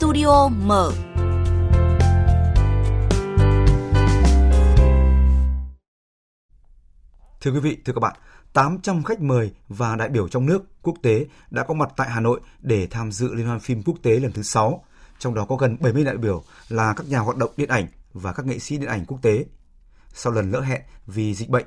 Studio mở. Thưa quý vị, thưa các bạn, 800 khách mời và đại biểu trong nước, quốc tế đã có mặt tại Hà Nội để tham dự Liên hoan phim quốc tế lần thứ 6. Trong đó có gần 70 đại biểu là các nhà hoạt động điện ảnh và các nghệ sĩ điện ảnh quốc tế. Sau lần lỡ hẹn vì dịch bệnh,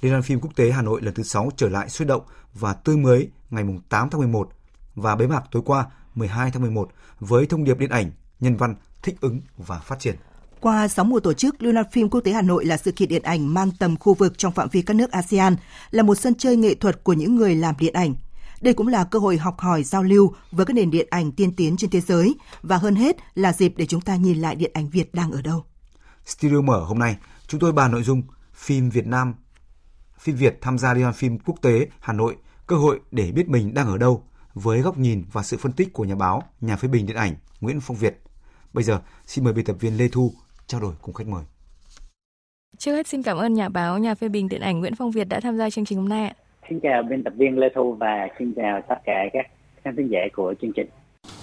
Liên hoan phim quốc tế Hà Nội lần thứ 6 trở lại sôi động và tươi mới ngày 8 tháng 11 và bế mạc tối qua 12 tháng 11 với thông điệp điện ảnh, nhân văn, thích ứng và phát triển. Qua 6 mùa tổ chức, Liên hoan phim quốc tế Hà Nội là sự kiện điện ảnh mang tầm khu vực trong phạm vi các nước ASEAN, là một sân chơi nghệ thuật của những người làm điện ảnh. Đây cũng là cơ hội học hỏi giao lưu với các nền điện ảnh tiên tiến trên thế giới và hơn hết là dịp để chúng ta nhìn lại điện ảnh Việt đang ở đâu. Studio mở hôm nay, chúng tôi bàn nội dung phim Việt Nam, phim Việt tham gia Liên hoan phim quốc tế Hà Nội, cơ hội để biết mình đang ở đâu với góc nhìn và sự phân tích của nhà báo, nhà phê bình điện ảnh Nguyễn Phong Việt. Bây giờ, xin mời biên tập viên Lê Thu trao đổi cùng khách mời. Trước hết xin cảm ơn nhà báo, nhà phê bình điện ảnh Nguyễn Phong Việt đã tham gia chương trình hôm nay ạ. Xin chào biên tập viên Lê Thu và xin chào tất cả các khán thính giả của chương trình.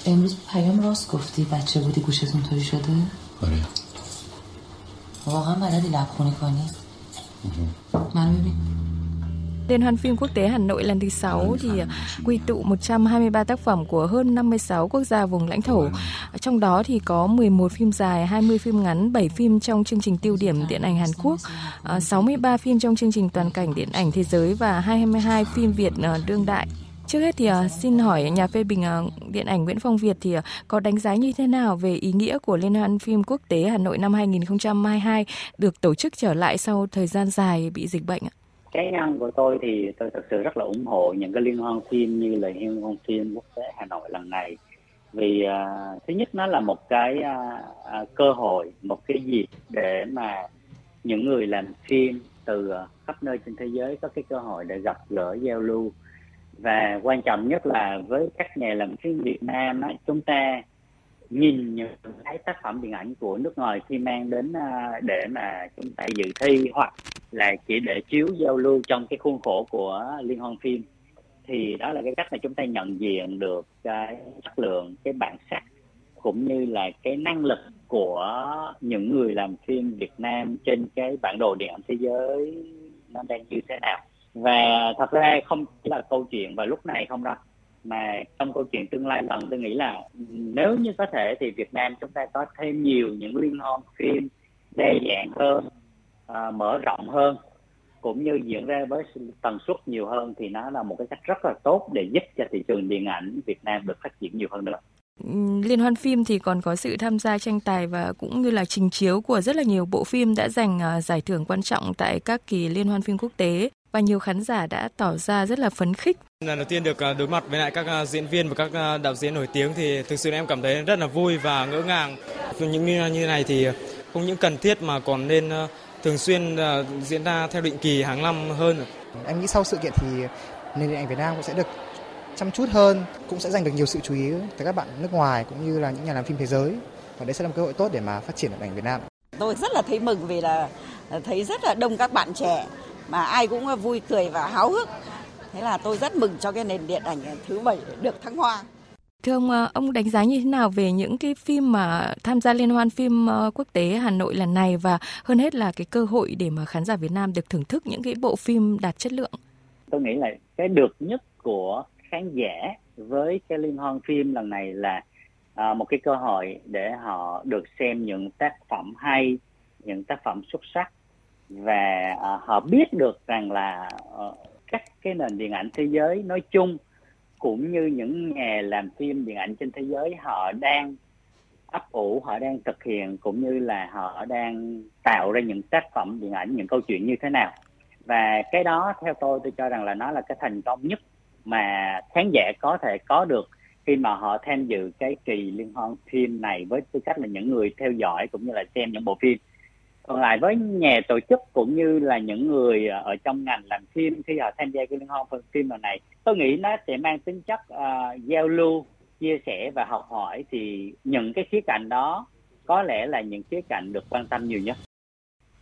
امروز پیام راست گفتی بچه بودی گوشتون طوری شده؟ آره واقعا بلدی لبخونی کنی؟ منو ببین Liên hoan phim quốc tế Hà Nội lần thứ 6 thì quy tụ 123 tác phẩm của hơn 56 quốc gia vùng lãnh thổ. Trong đó thì có 11 phim dài, 20 phim ngắn, 7 phim trong chương trình tiêu điểm điện ảnh Hàn Quốc, 63 phim trong chương trình toàn cảnh điện ảnh thế giới và 22 phim Việt ờ, đương đại. Trước hết thì uh, xin hỏi nhà phê bình uh, điện ảnh Nguyễn Phong Việt thì uh, có đánh giá như thế nào về ý nghĩa của Liên hoan phim quốc tế Hà Nội năm 2022 được tổ chức trở lại sau thời gian dài bị dịch bệnh ạ? Cá nhân của tôi thì tôi thực sự rất là ủng hộ những cái liên hoan phim như là liên hoan phim quốc tế Hà Nội lần này. Vì uh, thứ nhất nó là một cái uh, uh, cơ hội một cái dịp để mà những người làm phim từ uh, khắp nơi trên thế giới có cái cơ hội để gặp gỡ giao lưu. Và quan trọng nhất là với các nhà làm phim Việt Nam á, chúng ta nhìn những cái tác phẩm điện ảnh của nước ngoài khi mang đến uh, để mà chúng ta dự thi hoặc là chỉ để chiếu giao lưu trong cái khuôn khổ của liên hoan phim. Thì đó là cái cách mà chúng ta nhận diện được cái chất lượng, cái bản sắc, cũng như là cái năng lực của những người làm phim Việt Nam trên cái bản đồ điện ảnh thế giới nó đang như thế nào. Và thật ra không chỉ là câu chuyện vào lúc này không đâu, mà trong câu chuyện tương lai lần, tôi nghĩ là nếu như có thể thì Việt Nam chúng ta có thêm nhiều những liên hoan phim đa dạng hơn à, mở rộng hơn cũng như diễn ra với tần suất nhiều hơn thì nó là một cái cách rất là tốt để giúp cho thị trường điện ảnh Việt Nam được phát triển nhiều hơn nữa. Liên hoan phim thì còn có sự tham gia tranh tài và cũng như là trình chiếu của rất là nhiều bộ phim đã giành à, giải thưởng quan trọng tại các kỳ liên hoan phim quốc tế và nhiều khán giả đã tỏ ra rất là phấn khích. Lần đầu tiên được à, đối mặt với lại các à, diễn viên và các đạo diễn nổi tiếng thì thực sự em cảm thấy rất là vui và ngỡ ngàng. Những như này thì không những cần thiết mà còn nên thường xuyên diễn ra theo định kỳ hàng năm hơn. Em nghĩ sau sự kiện thì nền điện ảnh Việt Nam cũng sẽ được chăm chút hơn, cũng sẽ giành được nhiều sự chú ý từ các bạn nước ngoài cũng như là những nhà làm phim thế giới. Và đấy sẽ là một cơ hội tốt để mà phát triển điện ảnh Việt Nam. Tôi rất là thấy mừng vì là thấy rất là đông các bạn trẻ mà ai cũng vui cười và háo hức. Thế là tôi rất mừng cho cái nền điện ảnh thứ bảy được thăng hoa. Thưa ông, ờ, ông đánh giá như thế nào về những cái phim mà tham gia liên hoan phim ờ, quốc tế Hà Nội lần này và hơn hết là cái cơ hội để mà khán giả Việt Nam được thưởng thức những cái bộ phim đạt chất lượng? Tôi nghĩ là cái được nhất của khán giả với cái liên hoan phim lần này là à, một cái cơ hội để họ được xem những tác phẩm hay, những tác phẩm xuất sắc và à, họ biết được rằng là à, các cái nền điện ảnh thế giới nói chung cũng như những nhà làm phim điện ảnh trên thế giới, họ đang ấp ủ, họ đang thực hiện, cũng như là họ đang tạo ra những tác phẩm điện ảnh, những câu chuyện như thế nào. Và cái đó, theo tôi tôi cho rằng là nó là cái thành công nhất mà khán giả có thể có được khi mà họ tham dự cái kỳ liên hoan phim này với tư cách là những người theo dõi cũng như là xem những bộ phim còn lại với nhà tổ chức cũng như là những người ờ, ở trong ngành làm phim khi họ tham gia cái liên hoan phim lần này tôi nghĩ nó sẽ mang tính chất uh, giao lưu chia sẻ và học hỏi thì những cái khía cạnh đó có lẽ là những khía cạnh được quan tâm nhiều nhất.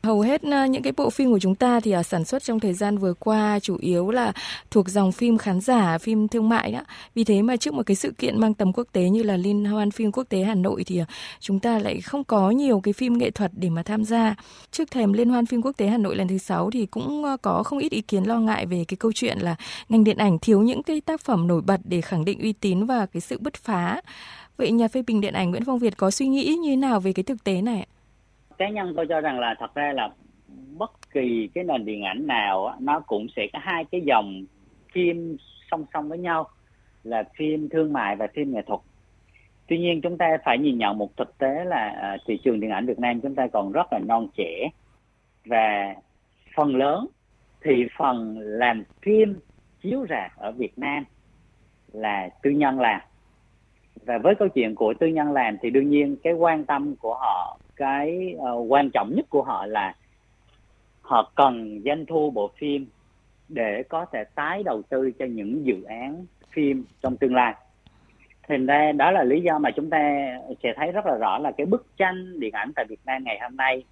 Hầu hết ờ, những cái bộ phim của chúng ta thì ờ, sản xuất trong thời gian vừa qua chủ yếu là thuộc dòng phim khán giả, phim thương mại đó. Vì thế mà trước một cái sự kiện mang tầm quốc tế như là Liên hoan phim quốc tế Hà Nội thì ờ, chúng ta lại không có nhiều cái phim nghệ thuật để mà tham gia. Trước thềm Liên hoan phim quốc tế Hà Nội lần thứ 6 thì cũng có không ít ý kiến lo ngại về cái câu chuyện là ngành điện ảnh thiếu những cái tác phẩm nổi bật để khẳng định uy tín và cái sự bứt phá. Vậy nhà phê bình điện ảnh Nguyễn Phong Việt có suy nghĩ như thế nào về cái thực tế này? Cá nhân tôi cho rằng là thật ra là bất kỳ cái nền điện ảnh nào nó cũng sẽ có hai cái dòng phim song song với nhau, là phim thương mại và phim nghệ thuật. Tuy nhiên chúng ta phải nhìn nhận một thực tế là à, thị trường điện ảnh Việt Nam chúng ta còn rất là non trẻ và phần lớn thì phần làm phim chiếu rạp ở Việt Nam là tư nhân làm. Và với câu chuyện của tư nhân làm thì đương nhiên cái quan tâm của họ cái uh, quan trọng nhất của họ là họ cần doanh thu bộ phim để có thể tái đầu tư cho những dự án phim trong tương lai. Thành ra đó là lý do mà chúng ta sẽ thấy rất là rõ là cái bức tranh điện ảnh tại Việt Nam ngày hôm nay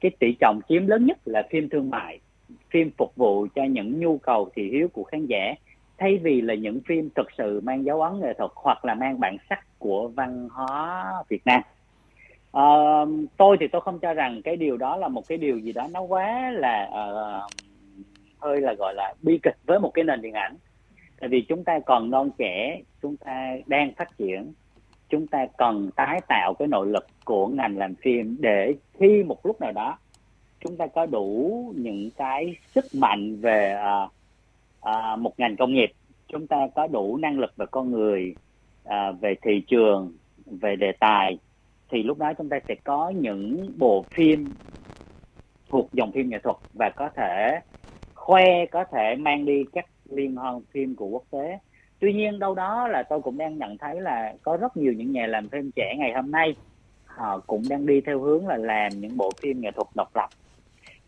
cái tỷ trọng chiếm lớn nhất là phim thương mại phim phục vụ cho những nhu cầu thị hiếu của khán giả thay vì là những phim thực sự mang dấu ấn nghệ thuật hoặc là mang bản sắc của văn hóa Việt Nam uh, tôi thì tôi không cho rằng cái điều đó là một cái điều gì đó nó quá là uh, hơi là gọi là bi kịch với một cái nền điện ảnh. Tại vì chúng ta còn non trẻ chúng ta đang phát triển chúng ta cần tái tạo cái nội lực của ngành làm phim để khi một lúc nào đó chúng ta có đủ những cái sức mạnh về uh, uh, một ngành công nghiệp chúng ta có đủ năng lực về con người uh, về thị trường về đề tài thì lúc đó chúng ta sẽ có những bộ phim thuộc dòng phim nghệ thuật và có thể khoe, có thể mang đi các liên hoan phim của quốc tế. Tuy nhiên đâu đó là tôi cũng đang nhận thấy là có rất nhiều những nhà làm phim trẻ ngày hôm nay, họ cũng đang đi theo hướng là làm những bộ phim nghệ thuật độc lập.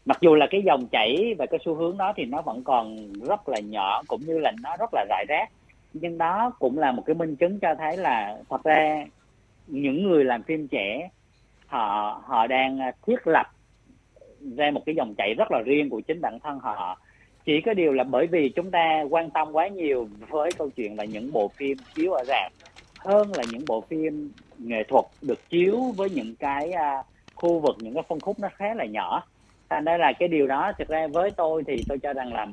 Mặc dù là cái dòng chảy và cái xu hướng đó thì nó vẫn còn rất là nhỏ cũng như là nó rất là rải rác, nhưng đó cũng là một cái minh chứng cho thấy là thật ra những người làm phim trẻ họ họ đang à, thiết lập ra một cái dòng chảy rất là riêng của chính bản thân họ. Chỉ có điều là bởi vì chúng ta quan tâm quá nhiều với câu chuyện là những bộ phim chiếu ở rạp hơn là những bộ phim nghệ thuật được chiếu với những cái uh, khu vực những cái phân khúc nó khá là nhỏ. Thành ra là cái điều đó thực ra với tôi thì tôi cho rằng là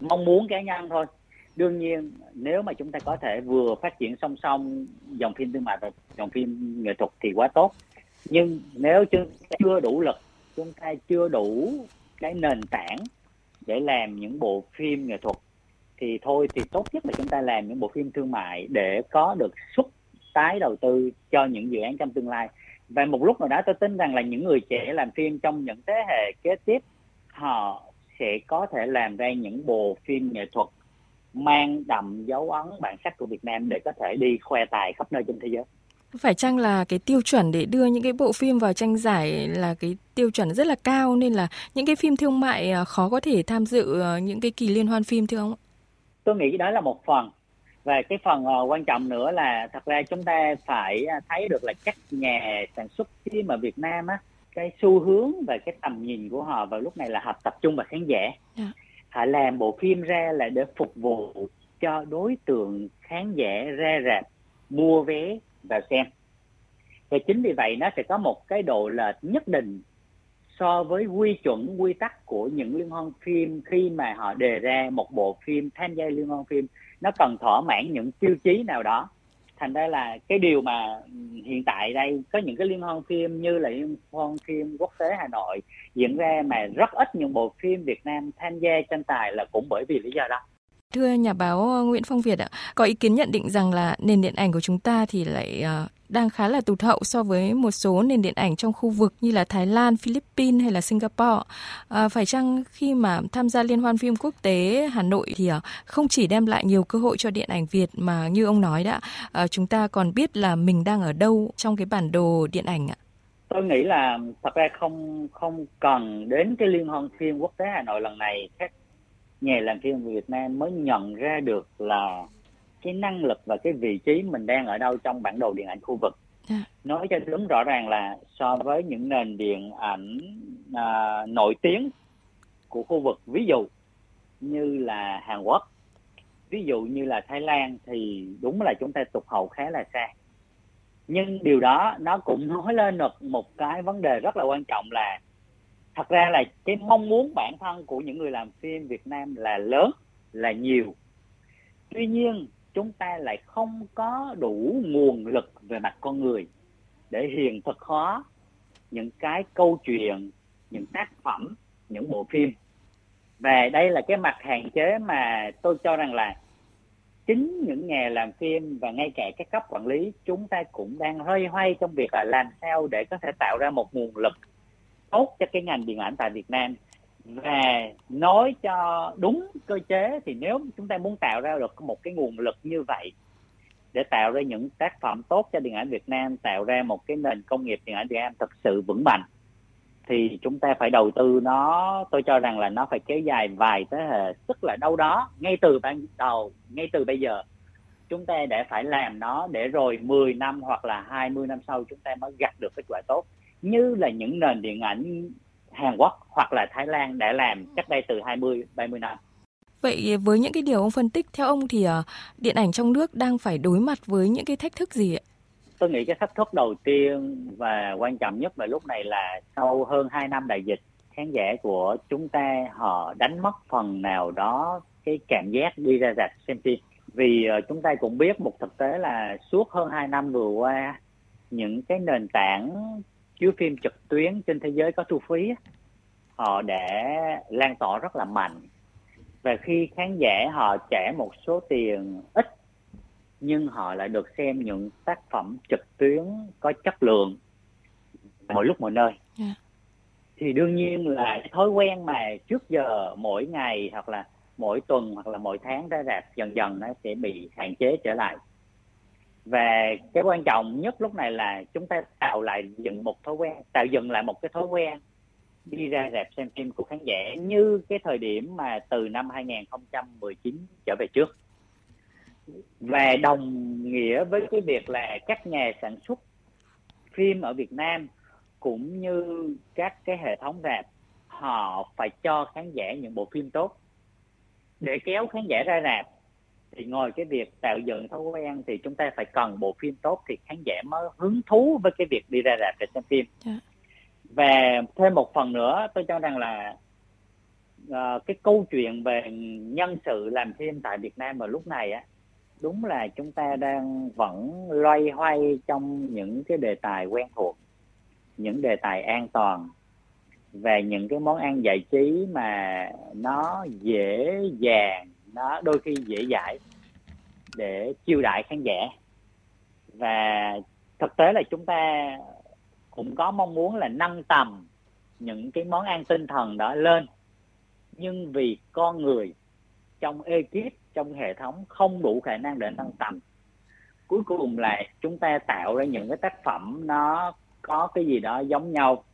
mong muốn cá nhân thôi đương nhiên, nếu mà chúng ta có thể vừa phát triển song song dòng phim thương mại và dòng phim nghệ thuật thì quá tốt. Nhưng nếu chúng ta chưa đủ lực, chúng ta chưa đủ cái nền tảng để làm những bộ phim nghệ thuật, thì thôi thì tốt nhất là chúng ta làm những bộ phim thương mại để có được suất tái đầu tư cho những dự án trong tương lai. Và một lúc nào đó tôi tin rằng là những người trẻ làm phim trong những thế hệ kế tiếp, họ sẽ có thể làm ra những bộ phim nghệ thuật mang đậm dấu ấn bản sắc của Việt Nam để có thể đi khoe tài khắp nơi trên thế giới. Phải chăng là cái tiêu chuẩn để đưa những cái bộ phim vào tranh giải là cái tiêu chuẩn rất là cao nên là những cái phim thương mại à, khó có thể tham dự à, những cái kỳ liên hoan phim thưa ông? Tôi nghĩ đó là một phần và cái phần uh, quan trọng nữa là thật ra chúng ta phải thấy được là các nhà sản xuất phim ở Việt Nam á cái xu hướng và cái tầm nhìn của họ vào lúc này là họ tập trung vào khán giả. Yeah dạ họ làm bộ phim ra là để phục vụ cho đối tượng khán giả ra rạp, mua vé và xem. Và chính vì vậy nó sẽ có một cái độ lệch nhất định so với quy chuẩn, quy tắc của những liên hoan phim. Khi mà họ đề ra một bộ phim, tham gia liên hoan phim, nó cần thỏa mãn những tiêu chí nào đó thành ra là cái điều mà ừ, hiện tại đây có những cái liên hoan phim như là liên hoan phim quốc tế Hà Nội diễn ra mà rất ít những bộ phim Việt Nam tham gia tranh tài là cũng bởi vì lý do đó. Thưa nhà báo Nguyễn Phong Việt ạ, có ý kiến nhận định rằng là nền điện ảnh của chúng ta thì lại ờ, đang khá là tụt hậu so với một số nền điện ảnh trong khu vực như là Thái Lan, Philippines hay là Singapore. À, phải chăng khi mà tham gia liên hoan phim quốc tế Hà Nội thì à, không chỉ đem lại nhiều cơ hội cho điện ảnh Việt mà như ông nói đã, à, chúng ta còn biết là mình đang ở đâu trong cái bản đồ điện ảnh ạ? Tôi nghĩ là thật ra không không cần đến cái liên hoan phim quốc tế Hà Nội lần này các nhà làm phim Việt Nam mới nhận ra được là cái năng lực và cái vị trí mình đang ở đâu trong bản đồ điện ảnh khu vực. Dạ. nói cho đúng rõ ràng là so với những nền điện ảnh à, nổi tiếng của khu vực ví dụ như là Hàn Quốc ví dụ như là Thái Lan thì đúng là chúng ta tụt hậu khá là xa nhưng điều đó nó cũng nói lên được một cái vấn đề rất là quan trọng là thật ra là cái mong muốn bản thân của những người làm phim Việt Nam là lớn là nhiều tuy nhiên chúng ta lại không có đủ nguồn lực về mặt con người để hiện thực hóa những cái câu chuyện, những tác phẩm, những bộ phim. Và đây là cái mặt hạn chế mà tôi cho rằng là chính những nhà làm phim và ngay cả các cấp quản lý, chúng ta cũng đang hơi hoay trong việc là làm sao để có thể tạo ra một nguồn lực tốt cho cái ngành điện ảnh tại Việt Nam về nói cho đúng cơ chế thì nếu chúng ta muốn tạo ra được một cái nguồn lực như vậy để tạo ra những tác phẩm tốt cho điện ảnh Việt Nam, tạo ra một cái nền công nghiệp điện ảnh Việt Nam thực sự vững mạnh, thì chúng ta phải đầu tư nó, tôi cho rằng là nó phải kéo dài vài thế hệ, tức là đâu đó, ngay từ ban đầu, ngay từ bây giờ, chúng ta để phải làm nó để rồi 10 năm hoặc là 20 năm sau chúng ta mới gặt được kết quả tốt. Như là những nền điện ảnh Hàn Quốc hoặc là Thái Lan đã làm cách đây từ 20 30 năm. Vậy với những cái điều ông phân tích theo ông thì ờ, điện ảnh trong nước đang phải đối mặt với những cái thách thức gì ạ? tôi nghĩ cái thách thức đầu tiên và quan trọng nhất vào lúc này là sau hơn 2 năm đại dịch khán giả của chúng ta họ đánh mất phần nào đó cái cảm giác đi ra rạp xem phim vì uh, chúng ta cũng biết một thực tế là suốt hơn 2 năm vừa qua những cái nền tảng chiếu phim trực tuyến trên thế giới có thu phí họ đã lan tỏa rất là mạnh và khi khán giả họ trả một số tiền ít nhưng họ lại được xem những tác phẩm trực tuyến có chất lượng mọi lúc mọi nơi yeah. Dạ. thì đương nhiên là thói quen mà trước giờ mỗi ngày hoặc là mỗi tuần hoặc là mỗi tháng ra rạp dần dần nó sẽ bị hạn chế trở lại và cái quan trọng nhất lúc này là chúng ta tạo lại dựng một thói quen, tạo dựng lại một cái thói quen đi ra rạp xem phim của khán giả như cái thời điểm mà từ năm 2019 trở về trước. Và đồng nghĩa với cái việc là các nhà sản xuất phim ở Việt Nam cũng như các cái hệ thống rạp, họ phải cho khán giả những bộ phim tốt. Để kéo khán giả ra rạp thì ngoài cái việc tạo dựng thói quen thì chúng ta phải cần bộ phim tốt thì khán giả mới hứng thú với cái việc đi ra rạp để xem phim yeah. Dạ. và thêm một phần nữa tôi cho rằng là uh, cái câu chuyện về nhân sự làm phim tại Việt Nam vào lúc này á đúng là chúng ta đang vẫn loay hoay trong những cái đề tài quen thuộc những đề tài an toàn về những cái món ăn giải trí mà nó dễ dàng nó đôi khi dễ dãi để chiêu đại khán giả. Và thực tế là chúng ta cũng có mong muốn là nâng tầm những cái món ăn tinh thần đó lên. Nhưng vì con người trong ekip, trong hệ thống không đủ khả năng để nâng tầm. Cuối cùng là chúng ta tạo ra những cái tác phẩm nó có cái gì đó giống nhau,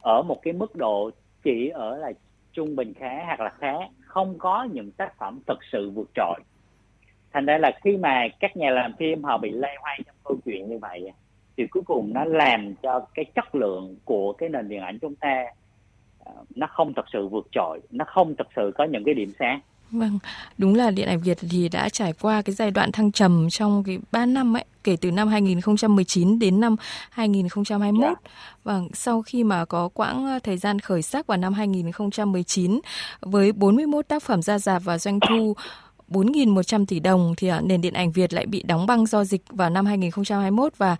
ở một cái mức độ chỉ ở là trung bình khá hoặc là khá không có những tác phẩm thực sự vượt trội. Thành ra là khi mà các nhà làm phim họ bị lay hoay trong câu chuyện như vậy, thì cuối cùng nó làm cho cái chất lượng của cái nền điện ảnh chúng ta ờ, nó không thật sự vượt trội, nó không thật sự có những cái điểm sáng. Vâng, đúng là điện ảnh Việt thì đã trải qua cái giai đoạn thăng trầm trong cái 3 năm ấy, kể từ năm 2019 đến năm 2021. Yeah. Vâng, sau khi mà có quãng ờ, thời gian khởi sắc vào năm 2019 với 41 tác phẩm ra rạp và doanh thu 4.100 tỷ đồng thì à, nền điện ảnh Việt lại bị đóng băng do dịch vào năm 2021 và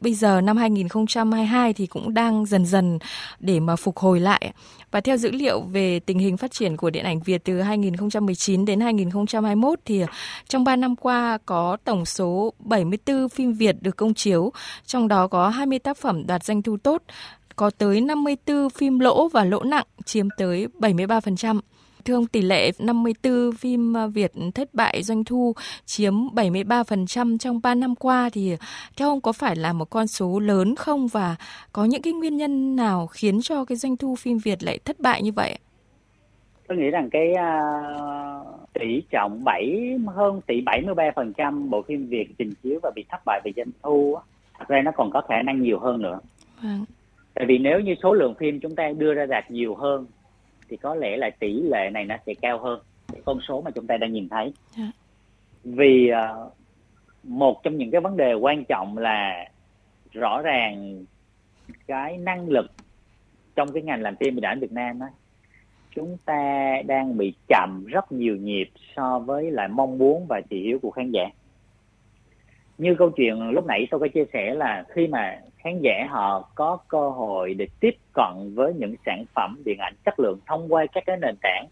bây giờ năm 2022 thì cũng đang dần dần để mà phục hồi lại. Và theo dữ liệu về tình hình phát triển của điện ảnh Việt từ 2019 đến 2021 thì à, trong 3 năm qua có tổng số 74 phim Việt được công chiếu, trong đó có 20 tác phẩm đạt doanh thu tốt, có tới 54 phim lỗ và lỗ nặng chiếm tới 73%. Thưa ông, tỷ lệ 54 phim ờ, Việt thất bại doanh thu chiếm 73% trong 3 năm qua thì theo ông có phải là một con số lớn không và có những cái nguyên nhân nào khiến cho cái doanh thu phim Việt lại thất bại như vậy? Tôi nghĩ rằng cái uh, tỷ trọng 7 hơn tỷ 73% bộ phim Việt trình chiếu và bị thất bại về doanh thu thật ra nó còn có khả năng nhiều hơn nữa vâng. tại vì nếu như số lượng phim chúng ta đưa ra rạp nhiều hơn thì có lẽ là tỷ lệ này nó sẽ cao hơn con số mà chúng ta đang nhìn thấy. Dạ. vì uh, một trong những cái vấn đề quan trọng là rõ ràng cái năng lực trong cái ngành làm phim điện ảnh Việt Nam á chúng ta đang bị chậm rất nhiều nhịp so với lại mong muốn và thị hiếu của khán giả như câu chuyện lúc nãy tôi có chia sẻ là khi mà khán giả họ có cơ hội để tiếp cận với những sản phẩm điện ảnh chất lượng thông qua các cái nền tảng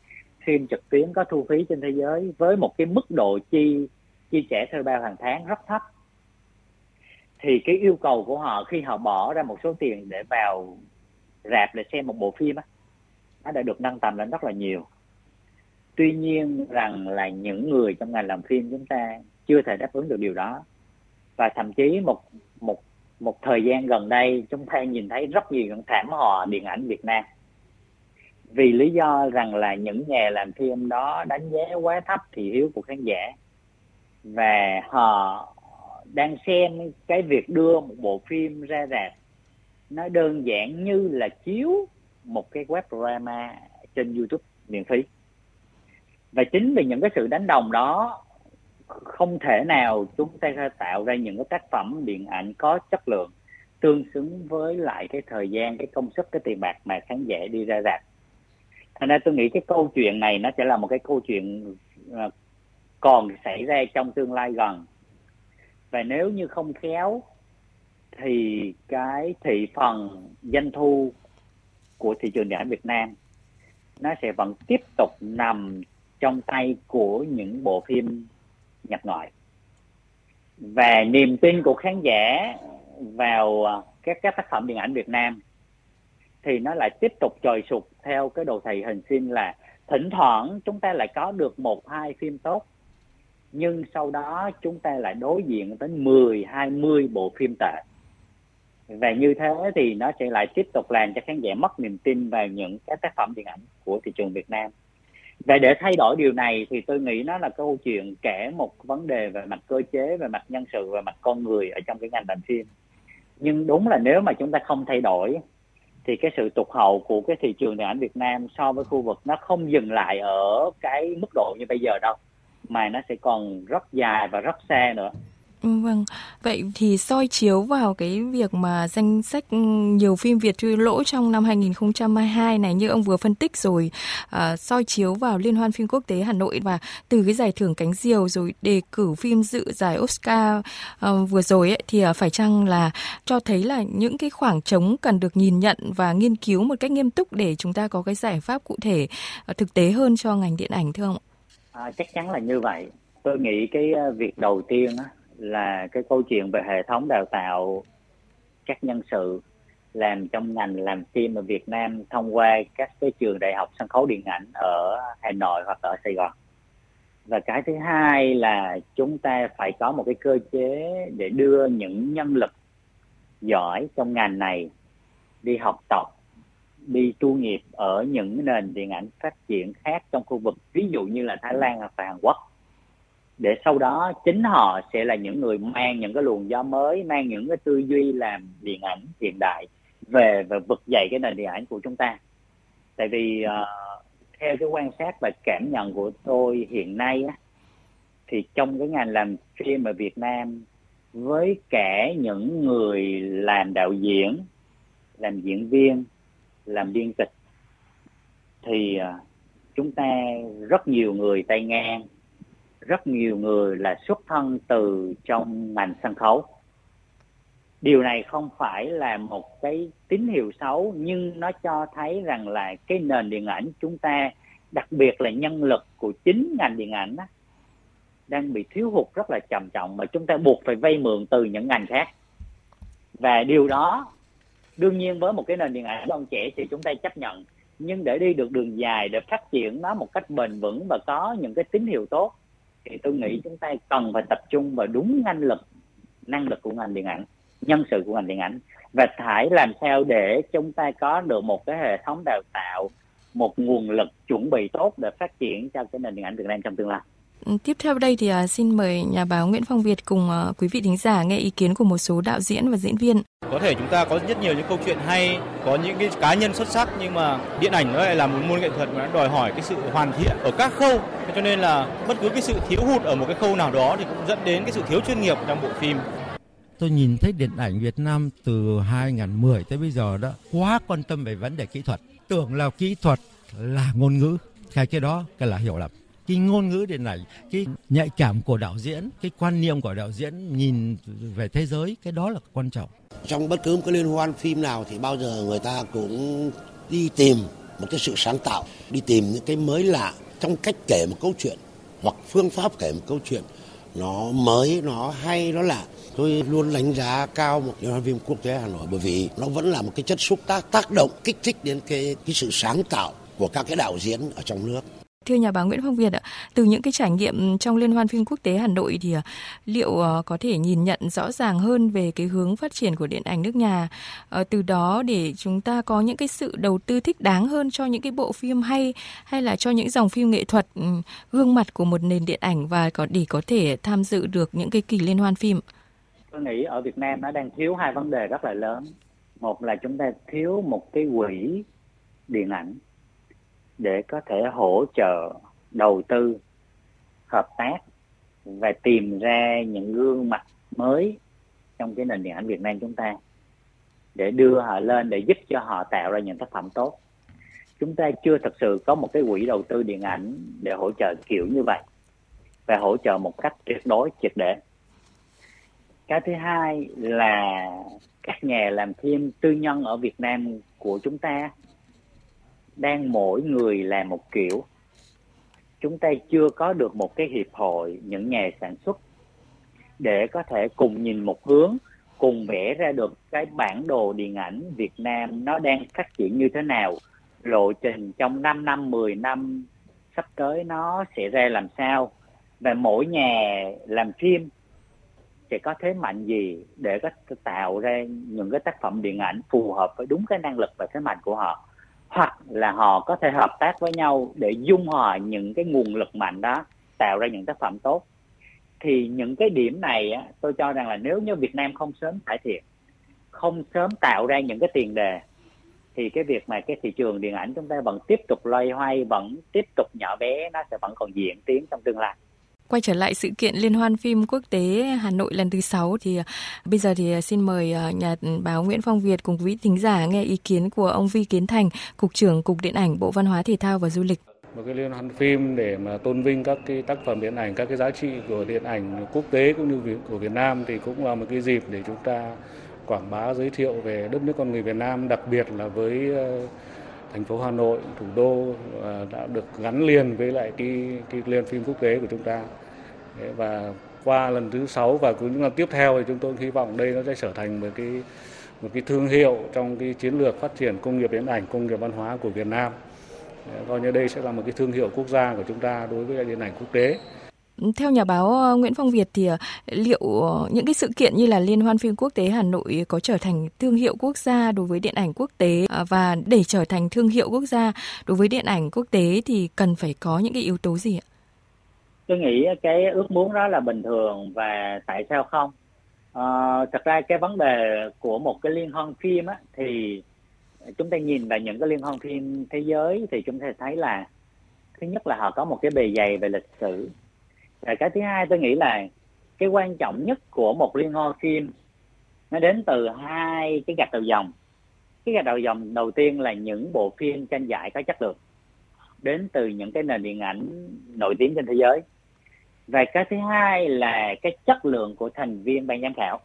phim trực tuyến có thu phí trên thế giới với một cái mức độ chi chi trả thuê bao hàng tháng rất thấp, thì cái yêu cầu của họ khi họ bỏ ra một số tiền để vào rạp để xem một bộ phim á, nó đã được nâng tầm lên rất là nhiều. Tuy nhiên rằng là những người trong ngành làm phim chúng ta chưa thể đáp ứng được điều đó và thậm chí một một một thời gian gần đây, chúng ta nhìn thấy rất nhiều những thảm họa điện ảnh Việt Nam. Vì lý do rằng là những nhà làm phim đó đánh giá quá thấp thị hiếu của khán giả. Và họ đang xem cái việc đưa một bộ phim ra rạp. Nó đơn giản như là chiếu một cái web drama trên YouTube miễn phí. Và chính vì những cái sự đánh đồng đó không thể nào chúng ta tạo ra những cái tác phẩm điện ảnh có chất lượng tương xứng với lại cái thời gian, cái công sức, cái tiền bạc mà khán giả đi ra rạp. Thành ra tôi nghĩ cái câu chuyện này nó sẽ là một cái câu chuyện ờ, còn xảy ra trong tương lai gần. Và nếu như không khéo thì cái thị phần doanh thu của thị trường điện ảnh Việt Nam nó sẽ vẫn tiếp tục nằm trong tay của những bộ phim nhập ngoại. Và niềm tin của khán giả vào à, các các tác phẩm điện ảnh Việt Nam thì nó lại tiếp tục trồi sụt theo cái đồ thị hình sin là thỉnh thoảng chúng ta lại có được một hai phim tốt nhưng sau đó chúng ta lại đối diện tới 10, 20 bộ phim tệ. Và như thế thì nó sẽ lại tiếp tục làm cho khán giả mất niềm tin vào những cái tác phẩm điện ảnh của thị trường Việt Nam và để thay đổi điều này thì tôi nghĩ nó là câu chuyện kể một vấn đề về mặt cơ chế, về mặt nhân sự, về mặt con người ở trong cái ngành làm phim. Nhưng đúng là nếu mà chúng ta không thay đổi, thì cái sự tụt hậu của cái thị trường điện ảnh Việt Nam so với khu vực nó không dừng lại ở cái mức độ như bây giờ đâu, mà nó sẽ còn rất dài và rất xa nữa. Ừ, vâng, vậy thì soi chiếu vào cái việc mà danh sách ừ, nhiều phim Việt thua lỗ trong năm 2022 này như ông vừa phân tích rồi, uh, soi chiếu vào Liên hoan phim quốc tế Hà Nội và từ cái giải thưởng cánh diều rồi đề cử phim dự giải Oscar uh, vừa rồi ấy, thì uh, phải chăng là cho thấy là những cái khoảng trống cần được nhìn nhận và nghiên cứu một cách nghiêm túc để chúng ta có cái giải pháp cụ thể uh, thực tế hơn cho ngành điện ảnh thưa ông? À, chắc chắn là như vậy. Tôi nghĩ cái ờ, việc đầu tiên á, là cái câu chuyện về hệ thống đào tạo các nhân sự làm trong ngành làm phim ở Việt Nam thông qua các cái trường đại học sân khấu điện ảnh ở Hà Nội hoặc ở Sài Gòn. Và cái thứ hai là chúng ta phải có một cái cơ chế để đưa những nhân lực giỏi trong ngành này đi học tập, đi tu nghiệp ở những nền điện ảnh phát triển khác trong khu vực, ví dụ như là Thái Lan hoặc là Hàn Quốc để sau đó chính họ sẽ là những người mang những cái luồng gió mới mang những cái tư duy làm điện ảnh hiện đại về và vực dậy cái nền điện ảnh của chúng ta. Tại vì uh, theo cái quan sát và cảm nhận của tôi hiện nay á, thì trong cái ngành làm phim ở Việt Nam với cả những người làm đạo diễn làm diễn viên làm biên kịch thì uh, chúng ta rất nhiều người tay ngang rất nhiều người là xuất thân từ trong ngành sân khấu. Điều này không phải là một cái tín hiệu xấu nhưng nó cho thấy rằng là cái nền điện ảnh chúng ta đặc biệt là nhân lực của chính ngành điện ảnh đó, đang bị thiếu hụt rất là trầm trọng mà chúng ta buộc phải vay mượn từ những ngành khác. Và điều đó đương nhiên với một cái nền điện ảnh đông trẻ thì chúng ta chấp nhận nhưng để đi được đường dài để phát triển nó một cách bền vững và có những cái tín hiệu tốt thì tôi nghĩ chúng ta cần phải tập trung vào đúng năng lực năng lực của ngành điện ảnh, nhân sự của ngành điện ảnh, và phải làm sao để chúng ta có được một cái hệ thống đào tạo, một nguồn lực chuẩn bị tốt để phát triển cho cái nền điện ảnh Việt Nam trong tương lai. Tiếp theo đây thì uh, xin mời nhà báo Nguyễn Phong Việt cùng uh, quý vị thính giả nghe ý kiến của một số đạo diễn và diễn viên. Có thể chúng ta có rất nhiều những câu chuyện hay, có những cái cá nhân xuất sắc nhưng mà điện ảnh nó lại là một môn nghệ thuật mà nó đòi hỏi cái sự hoàn thiện ở các khâu. Cho nên là bất cứ cái sự thiếu hụt ở một cái khâu nào đó thì cũng dẫn đến cái sự thiếu chuyên nghiệp trong bộ phim. Tôi nhìn thấy điện ảnh Việt Nam từ 2010 tới bây giờ đó quá quan tâm về vấn đề kỹ thuật. Tưởng là kỹ thuật là ngôn ngữ, cái cái đó cái là hiểu lầm cái ngôn ngữ điện ảnh, cái nhạy cảm của đạo diễn, cái quan niệm của đạo diễn nhìn về thế giới, cái đó là quan trọng. Trong bất cứ một cái liên hoan phim nào thì bao giờ người ta cũng đi tìm một cái sự sáng tạo, đi tìm những cái mới lạ trong cách kể một câu chuyện hoặc phương pháp kể một câu chuyện. Nó mới, nó hay, nó lạ. Tôi luôn đánh giá cao một liên hoan phim quốc tế hà nội bởi vì nó vẫn là một cái chất xúc tác tác động, kích thích đến cái cái sự sáng tạo của các cái đạo diễn ở trong nước. Thưa nhà báo Nguyễn Phong Việt ạ, từ những cái trải nghiệm trong Liên hoan phim quốc tế Hà Nội thì à, liệu à, có thể nhìn nhận rõ ràng hơn về cái hướng phát triển của điện ảnh nước nhà, ờ, từ đó để chúng ta có những cái sự đầu tư thích đáng hơn cho những cái bộ phim hay hay là cho những dòng phim nghệ thuật ừ, gương mặt của một nền điện ảnh và có để có thể tham dự được những cái kỳ liên hoan phim? Tôi nghĩ ở Việt Nam nó đang thiếu hai vấn đề rất là lớn. Một là chúng ta thiếu một cái quỹ điện ảnh để có thể hỗ trợ đầu tư, hợp tác và tìm ra những gương mặt mới trong cái nền điện ảnh Việt Nam chúng ta để đưa họ lên, để giúp cho họ tạo ra những tác phẩm tốt. Chúng ta chưa thật sự có một cái quỹ đầu tư điện ảnh để hỗ trợ kiểu như vậy và hỗ trợ một cách tuyệt đối, triệt để. Cái thứ hai là các nhà làm phim tư nhân ở Việt Nam của chúng ta đang mỗi người làm một kiểu. Chúng ta chưa có được một cái hiệp hội, những nhà sản xuất, để có thể cùng nhìn một hướng, cùng vẽ ra được cái bản đồ điện ảnh Việt Nam nó đang phát triển như thế nào. Lộ trình trong 5 năm 10 năm sắp tới nó sẽ ra làm sao. Và mỗi nhà làm phim sẽ có thế mạnh gì để có tạo ra những cái tác phẩm điện ảnh phù hợp với đúng cái năng lực và thế mạnh của họ hoặc là họ có thể hợp tác với nhau để dung hòa những cái nguồn lực mạnh đó tạo ra những tác phẩm tốt. Thì những cái điểm này á, tôi cho rằng là nếu như Việt Nam không sớm cải thiện không sớm tạo ra những cái tiền đề thì cái việc mà cái thị trường điện ảnh chúng ta vẫn tiếp tục loay hoay vẫn tiếp tục nhỏ bé nó sẽ vẫn còn diễn tiến trong tương lai. Quay trở lại sự kiện Liên hoan phim quốc tế Hà Nội lần thứ 6 thì à, bây giờ thì à, xin mời à, nhà báo Nguyễn Phong Việt cùng quý thính giả nghe ý kiến của ông Vi Kiến Thành, Cục trưởng Cục Điện ảnh Bộ Văn hóa Thể thao và Du lịch. Một cái liên hoan phim để mà tôn vinh các cái tác phẩm điện ảnh, các cái giá trị của điện ảnh quốc tế cũng như của Việt Nam thì cũng là một cái dịp để chúng ta quảng bá giới thiệu về đất nước con người Việt Nam, đặc biệt là với ờ, thành phố Hà Nội, thủ đô ờ, đã được gắn liền với lại cái cái liên phim quốc tế của chúng ta và qua lần thứ sáu và những năm tiếp theo thì chúng tôi hy vọng đây nó sẽ trở thành một cái một cái thương hiệu trong cái chiến lược phát triển công nghiệp điện ảnh, công nghiệp văn hóa của Việt Nam. Coi như đây sẽ là một cái thương hiệu quốc gia của chúng ta đối với điện ảnh quốc tế. Theo nhà báo ờ, Nguyễn Phong Việt thì ờ, liệu ờ, những cái sự kiện như là Liên hoan phim quốc tế Hà Nội có trở thành thương hiệu quốc gia đối với điện ảnh quốc tế và để trở thành thương hiệu quốc gia đối với điện ảnh quốc tế thì cần phải có những cái yếu tố gì ạ? Tôi nghĩ cái ước muốn đó là bình thường và tại sao không? À, thật ra cái vấn đề của một cái liên hoan phim á thì chúng ta nhìn vào những cái liên hoan phim thế giới thì chúng ta thấy là thứ nhất là họ có một cái bề dày về lịch sử. Và cái thứ hai tôi nghĩ là cái quan trọng nhất của một liên hoan phim nó đến từ hai cái gạch đầu dòng. Cái gạch đầu dòng đầu tiên là những bộ phim tranh giải có chất lượng đến từ những cái nền điện ảnh nổi tiếng trên thế giới và cái thứ hai là cái chất lượng của thành viên ban giám khảo.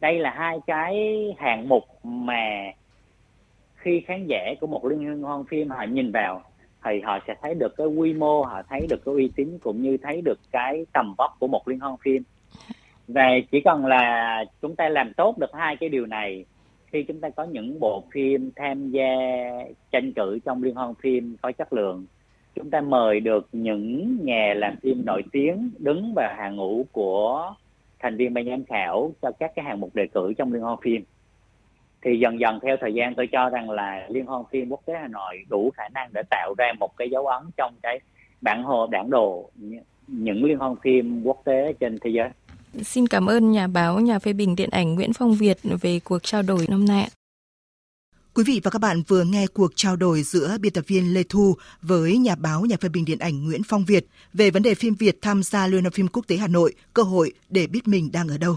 Đây là hai cái hạng mục mà khi khán giả của một liên hoan phim họ nhìn vào thì họ sẽ thấy được cái quy mô, họ thấy được cái uy tín cũng như thấy được cái tầm vóc của một liên hoan phim. Và chỉ cần là chúng ta làm tốt được hai cái điều này, khi chúng ta có những bộ phim tham gia tranh cử trong liên hoan phim có chất lượng chúng ta mời được những nhà làm phim nổi tiếng đứng vào hàng ngũ của thành viên ban giám khảo cho các cái hạng mục đề cử trong liên hoan phim thì dần dần theo thời gian tôi cho rằng là liên hoan phim quốc tế hà nội đủ khả năng để tạo ra một cái dấu ấn trong cái bản hồ bản đồ những liên hoan phim quốc tế trên thế giới. Xin cảm ơn nhà báo, nhà phê bình điện ảnh Nguyễn Phong Việt về cuộc trao đổi năm nay. Quý vị và các bạn vừa nghe cuộc trao đổi giữa biên tập viên Lê Thu với nhà báo, nhà phê bình điện ảnh Nguyễn Phong Việt về vấn đề phim Việt tham gia Liên hoan phim quốc tế Hà Nội, cơ hội để biết mình đang ở đâu.